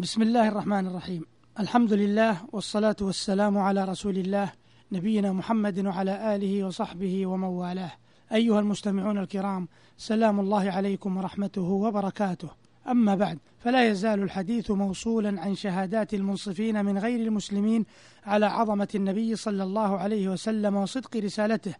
بسم الله الرحمن الرحيم الحمد لله والصلاة والسلام على رسول الله نبينا محمد وعلى آله وصحبه ومن والاه أيها المستمعون الكرام سلام الله عليكم ورحمته وبركاته أما بعد فلا يزال الحديث موصولا عن شهادات المنصفين من غير المسلمين على عظمة النبي صلى الله عليه وسلم وصدق رسالته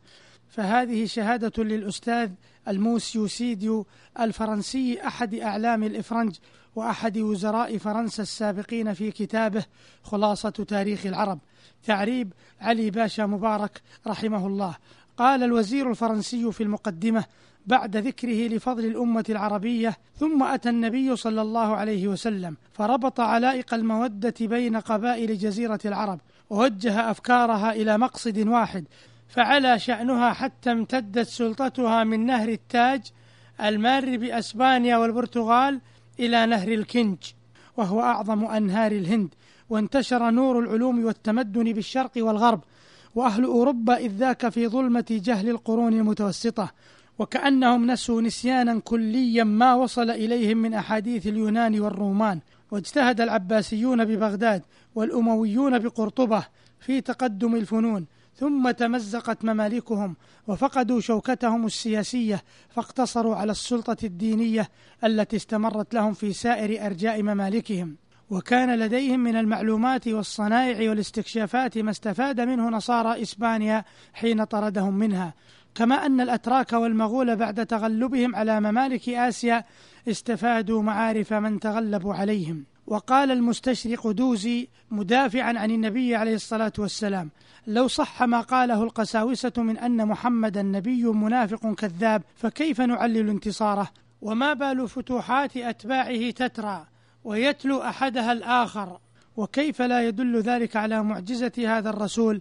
فهذه شهادة للأستاذ الموسيوسيديو الفرنسي أحد أعلام الإفرنج وأحد وزراء فرنسا السابقين في كتابه خلاصة تاريخ العرب. تعريب علي باشا مبارك رحمه الله. قال الوزير الفرنسي في المقدمة بعد ذكره لفضل الأمة العربية ثم أتى النبي صلى الله عليه وسلم فربط علائق المودة بين قبائل جزيرة العرب ووجه أفكارها إلى مقصد واحد فعلى شأنها حتى امتدت سلطتها من نهر التاج المار بأسبانيا والبرتغال إلى نهر الكنج وهو أعظم أنهار الهند وانتشر نور العلوم والتمدن بالشرق والغرب وأهل أوروبا إذ ذاك في ظلمة جهل القرون المتوسطة وكأنهم نسوا نسيانا كليا ما وصل إليهم من أحاديث اليونان والرومان واجتهد العباسيون ببغداد والأمويون بقرطبة في تقدم الفنون. ثم تمزقت ممالكهم وفقدوا شوكتهم السياسية فاقتصروا على السلطة الدينية التي استمرت لهم في سائر أرجاء ممالكهم. وكان لديهم من المعلومات والصنائع والاستكشافات ما استفاد منه نصارى إسبانيا حين طردهم منها. كما أن الأتراك والمغول بعد تغلبهم على ممالك آسيا استفادوا معارف من تغلبوا عليهم. وقال المستشرق دوزي مدافعا عن النبي عليه الصلاة والسلام لو صح ما قاله القساوسة من أن محمدا نبي منافق كذاب فكيف نعلل انتصاره؟ وما بال فتوحات أتباعه تترى ويتلو أحدها الآخر وكيف لا يدل ذلك على معجزة هذا الرسول؟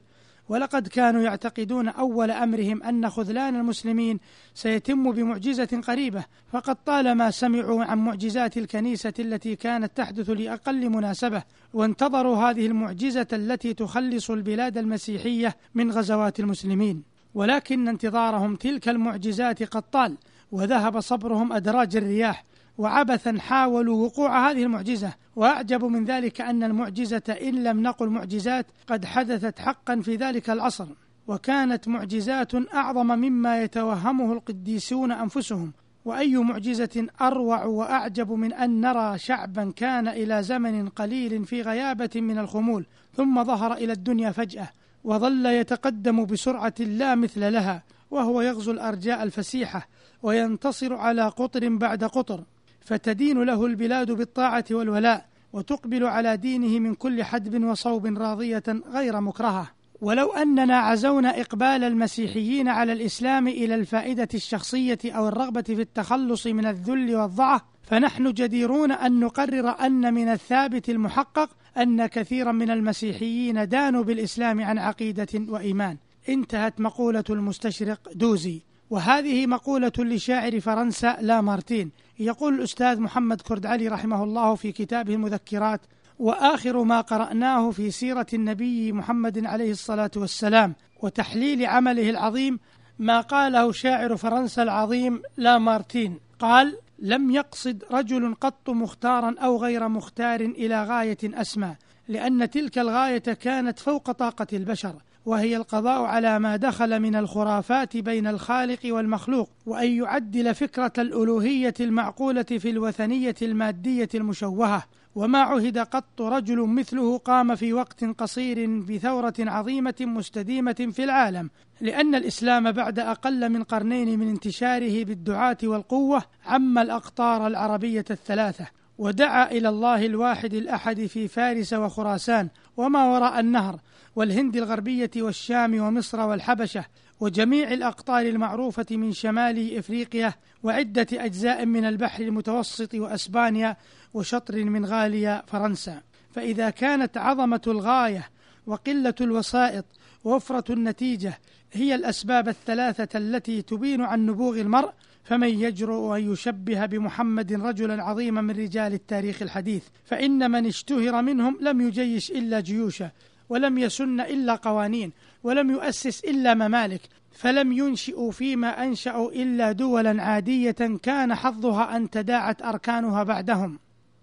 ولقد كانوا يعتقدون أول أمرهم أن خذلان المسلمين سيتم بمعجزة قريبة فقد طالما سمعوا عن معجزات الكنيسة التي كانت تحدث لأقل مناسبة وانتظروا هذه المعجزة التي تخلص البلاد المسيحية من غزوات المسلمين. ولكن انتظارهم تلك المعجزات قد طال وذهب صبرهم أدراج الرياح وعبثا حاولوا وقوع هذه المعجزة. وأعجب من ذلك أن المعجزة إن لم نقل معجزات قد حدثت حقا في ذلك العصر. وكانت معجزات أعظم مما يتوهمه القديسون أنفسهم. وأي معجزة أروع وأعجب من أن نرى شعبا كان إلى زمن قليل في غيابة من الخمول ثم ظهر إلى الدنيا فجأة وظل يتقدم بسرعة لا مثل لها وهو يغزو الأرجاء الفسيحة وينتصر على قطر بعد قطر. فتدين له البلاد بالطاعة والولاء وتقبل على دينه من كل حدب وصوب راضية غير مكرهة. ولو أننا عزونا إقبال المسيحيين على الإسلام إلى الفائدة الشخصية أو الرغبة في التخلص من الذل والضعف فنحن جديرون أن نقرر أن من الثابت المحقق أن كثيرا من المسيحيين دانوا بالإسلام عن عقيدة وإيمان. انتهت مقولة المستشرق دوزي. وهذه مقولة لشاعر فرنسا لا مارتين يقول الأستاذ محمد كرد علي رحمه الله في كتابه المذكرات وآخر ما قرأناه في سيرة النبي محمد عليه الصلاة والسلام وتحليل عمله العظيم ما قاله شاعر فرنسا العظيم لا مارتين قال لم يقصد رجل قط مختارا أو غير مختار إلى غاية أسمى لأن تلك الغاية كانت فوق طاقة البشر. وهي القضاء على ما دخل من الخرافات بين الخالق والمخلوق وأن يعدل فكرة الألوهية المعقولة في الوثنية المادية المشوهة. وما عهد قط رجل مثله قام في وقت قصير بثورة عظيمة مستديمة في العالم لأن الإسلام بعد أقل من قرنين من انتشاره بالدعاة والقوة عم الأقطار العربية الثلاثة. ودعا إلى الله الواحد الأحد في فارس وخراسان وما وراء النهر والهند الغربية والشام ومصر والحبشة وجميع الأقطار المعروفة من شمال إفريقيا وعدة أجزاء من البحر المتوسط وأسبانيا وشطر من غاليا فرنسا. فإذا كانت عظمة الغاية وقلة الوسائط ووفرة النتيجة هي الأسباب الثلاثة التي تبين عن نبوغ المرء فمن يجرؤ أن يشبه بمحمد رجلا عظيما من رجال التاريخ الحديث فإن من اشتهر منهم لم يجيش إلا جيوشه ولم يسن إلا قوانين ولم يؤسس إلا ممالك فلم ينشئوا فيما أنشأوا إلا دولا عادية كان حظها أن تداعت أركانها بعدهم.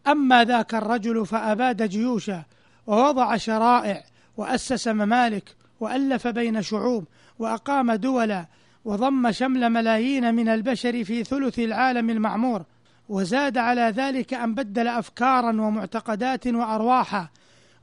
أما ذاك الرجل فأباد جيوشا ووضع شرائع وأسس ممالك وألف بين شعوب وأقام دولا وضم شمل ملايين من البشر في ثلث العالم المعمور وزاد على ذلك أن بدل أفكارا ومعتقدات وأرواحا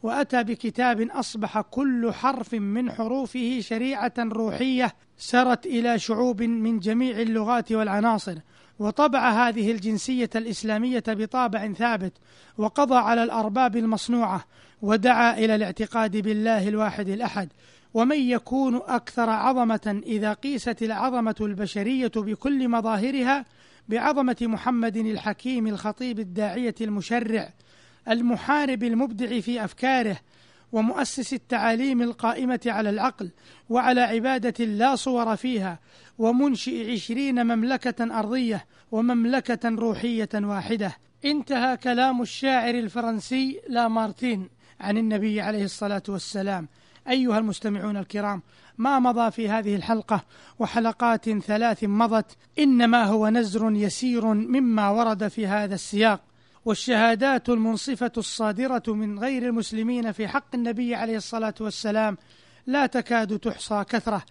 وأتى بكتاب أصبح كل حرف من حروفه شريعة روحية سرت إلى شعوب من جميع اللغات والعناصر. وطبع هذه الجنسية الإسلامية بطابع ثابت وقضى على الأرباب المصنوعة ودعا إلى الاعتقاد بالله الواحد الأحد. ومن يكون أكثر عظمة إذا قيست العظمة البشرية بكل مظاهرها بعظمة محمد الحكيم الخطيب الداعية المشرع المحارب المبدع في أفكاره ومؤسس التعاليم القائمة على العقل وعلى عبادة لا صور فيها ومنشئ عشرين مملكة أرضية ومملكة روحية واحدة. انتهى كلام الشاعر الفرنسي لامارتين عن النبي عليه الصلاة والسلام. أيها المستمعون الكرام ما مضى في هذه الحلقة وحلقات ثلاث مضت إنما هو نزر يسير مما ورد في هذا السياق. والشهادات المنصفة الصادرة من غير المسلمين في حق النبي عليه الصلاة والسلام لا تكاد تحصى كثرة.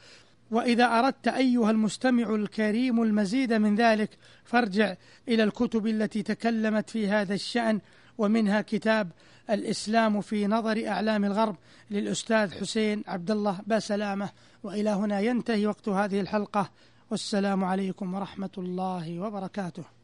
وإذا أردت أيها المستمع الكريم المزيد من ذلك فارجع إلى الكتب التي تكلمت في هذا الشأن ومنها كتاب الإسلام في نظر أعلام الغرب للأستاذ حسين عبد الله باسلامة وإلى هنا ينتهي وقت هذه الحلقة. والسلام عليكم ورحمة الله وبركاته.